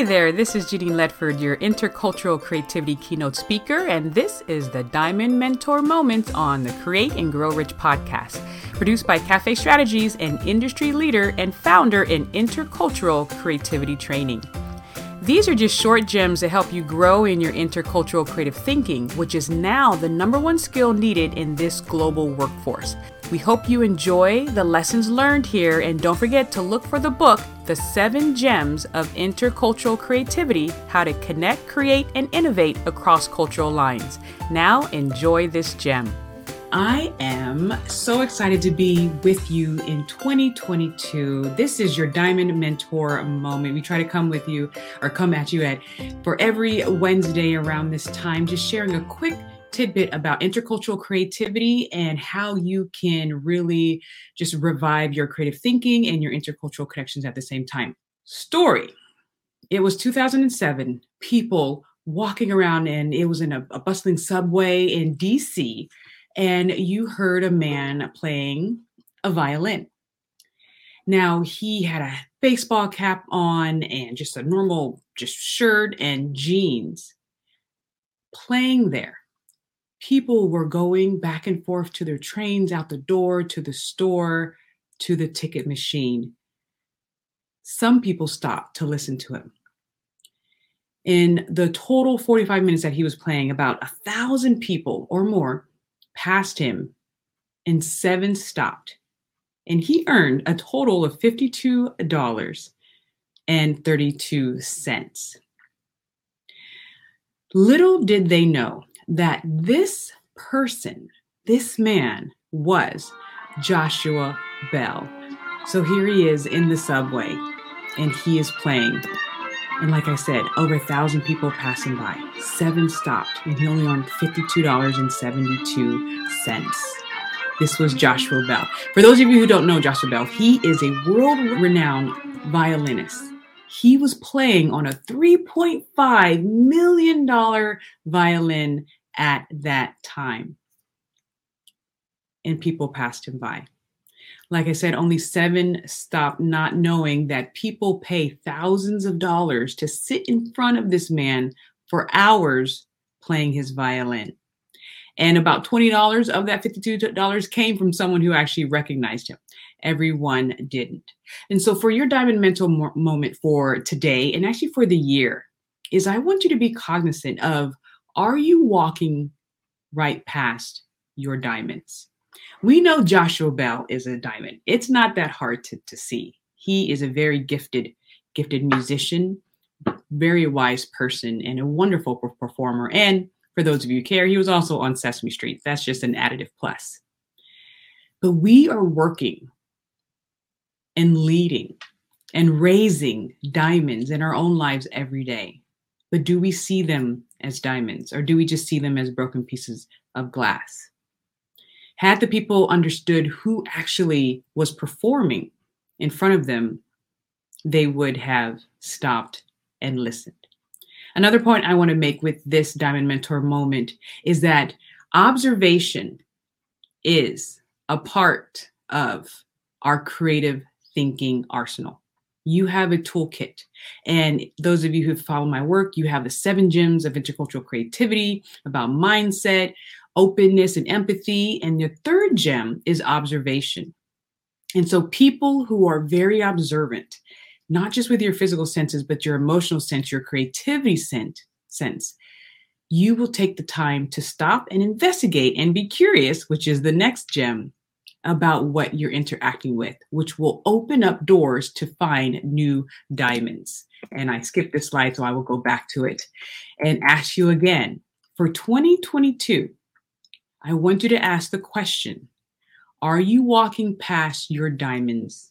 Hey there, this is Genein Letford, your intercultural creativity keynote speaker, and this is the Diamond Mentor Moment on the Create and Grow Rich podcast, produced by CAFFE Strategies, an industry leader and founder in intercultural creativity training. These are just short gems to help you grow in your intercultural creative thinking, which is now the number one skill needed in this global workforce. We hope you enjoy the lessons learned here, and don't forget to look for the book, The Seven Gems of Intercultural Creativity How to Connect, Create, and Innovate Across Cultural Lines. Now, enjoy this gem. I am so excited to be with you in 2022. This is your Diamond Mentor moment. We try to come with you or come at you at for every Wednesday around this time, just sharing a quick tidbit about intercultural creativity and how you can really just revive your creative thinking and your intercultural connections at the same time. Story. It was 2007. People walking around and it was in a, a bustling subway in DC and you heard a man playing a violin. Now he had a baseball cap on and just a normal just shirt and jeans playing there. People were going back and forth to their trains, out the door, to the store, to the ticket machine. Some people stopped to listen to him. In the total 45 minutes that he was playing, about a thousand people or more passed him, and seven stopped. And he earned a total of $52.32. Little did they know that this person, this man, was Joshua Bell. So here he is in the subway, and he is playing and like I said, over a thousand people passing by. Seven stopped, and he only earned $52.72. This was Joshua Bell. For those of you who don't know Joshua Bell, he is a world renowned violinist. He was playing on a $3.5 million violin at that time. And people passed him by. Like I said, only seven stopped, not knowing that people pay thousands of dollars to sit in front of this man for hours playing his violin. And about $20 of that $52 came from someone who actually recognized him. Everyone didn't. And so, for your diamond mental mo- moment for today, and actually for the year, is I want you to be cognizant of are you walking right past your diamonds? We know Joshua Bell is a diamond. It's not that hard to, to see. He is a very gifted, gifted musician, very wise person, and a wonderful performer. And for those of you who care, he was also on Sesame Street. That's just an additive plus. But we are working and leading and raising diamonds in our own lives every day. But do we see them as diamonds or do we just see them as broken pieces of glass? had the people understood who actually was performing in front of them, they would have stopped and listened. Another point I want to make with this Diamond Mentor moment is that observation is a part of our creative thinking arsenal. You have a toolkit. And those of you who follow my work, you have the seven gems of intercultural creativity about mindset, openness and empathy. And the third gem is observation. And so people who are very observant, not just with your physical senses, but your emotional sense, your creativity sense, sense, you will take the time to stop and investigate and be curious, which is the next gem about what you're interacting with, which will open up doors to find new diamonds. And I skipped this slide, so I will go back to it and ask you again for 2022, I want you to ask the question Are you walking past your diamonds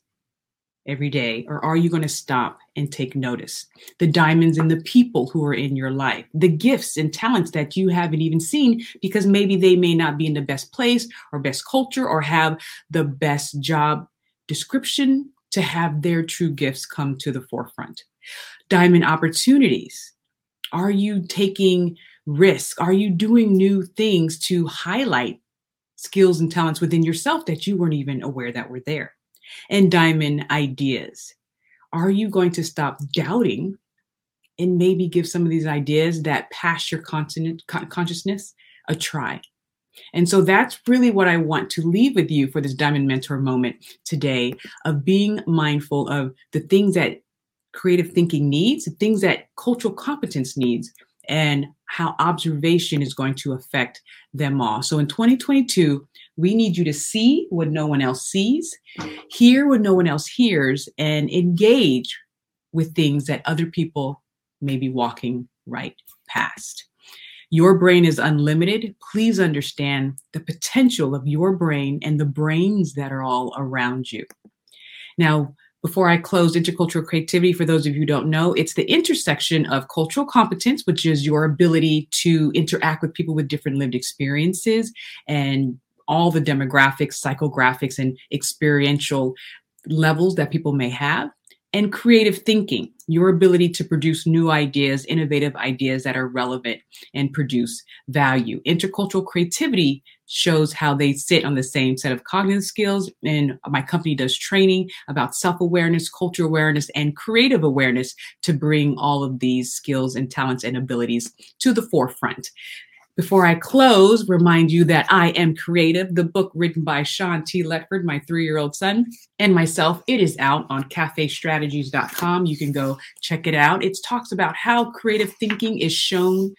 every day, or are you going to stop and take notice? The diamonds and the people who are in your life, the gifts and talents that you haven't even seen because maybe they may not be in the best place or best culture or have the best job description to have their true gifts come to the forefront. Diamond opportunities. Are you taking risk? Are you doing new things to highlight skills and talents within yourself that you weren't even aware that were there? And diamond ideas. Are you going to stop doubting and maybe give some of these ideas that pass your consciousness a try. And so that's really what I want to leave with you for this Diamond Mentor moment today of being mindful of the things that creative thinking needs, the things that cultural competence needs, and how observation is going to affect them all. So in 2022, we need you to see what no one else sees, hear what no one else hears, and engage with things that other people may be walking right past. Your brain is unlimited. Please understand the potential of your brain and the brains that are all around you. Now, before I close intercultural creativity, for those of you who don't know, it's the intersection of cultural competence, which is your ability to interact with people with different lived experiences and all the demographics, psychographics, and experiential levels that people may have and creative thinking, your ability to produce new ideas, innovative ideas that are relevant and produce value. Intercultural creativity shows how they sit on the same set of cognitive skills. And my company does training about self awareness, culture awareness, and creative awareness to bring all of these skills and talents and abilities to the forefront. Before I close, remind you that I Am Creative, the book written by Sean T. Letford, my three year old son, and myself. It is out on caffestrategies.com. You can go check it out. It talks about how creative thinking is shown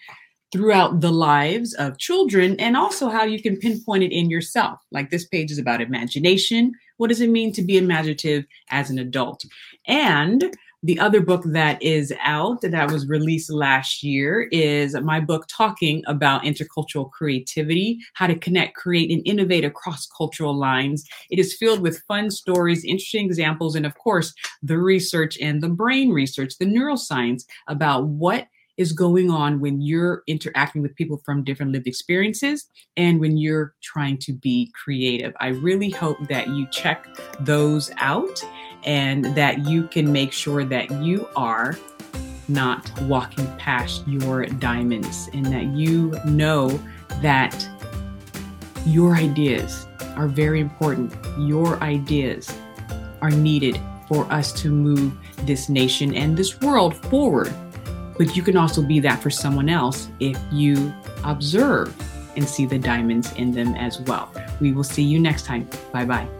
throughout the lives of children and also how you can pinpoint it in yourself. Like this page is about imagination. What does it mean to be imaginative as an adult? And the other book that is out that was released last year is my book talking about intercultural creativity, how to connect, create, and innovate across cultural lines. It is filled with fun stories, interesting examples, and of course, the research and the brain research, the neuroscience about what is going on when you're interacting with people from different lived experiences and when you're trying to be creative. I really hope that you check those out and that you can make sure that you are not walking past your diamonds and that you know that your ideas are very important. Your ideas are needed for us to move this nation and this world forward. But you can also be that for someone else if you observe and see the diamonds in them as well. We will see you next time. Bye bye.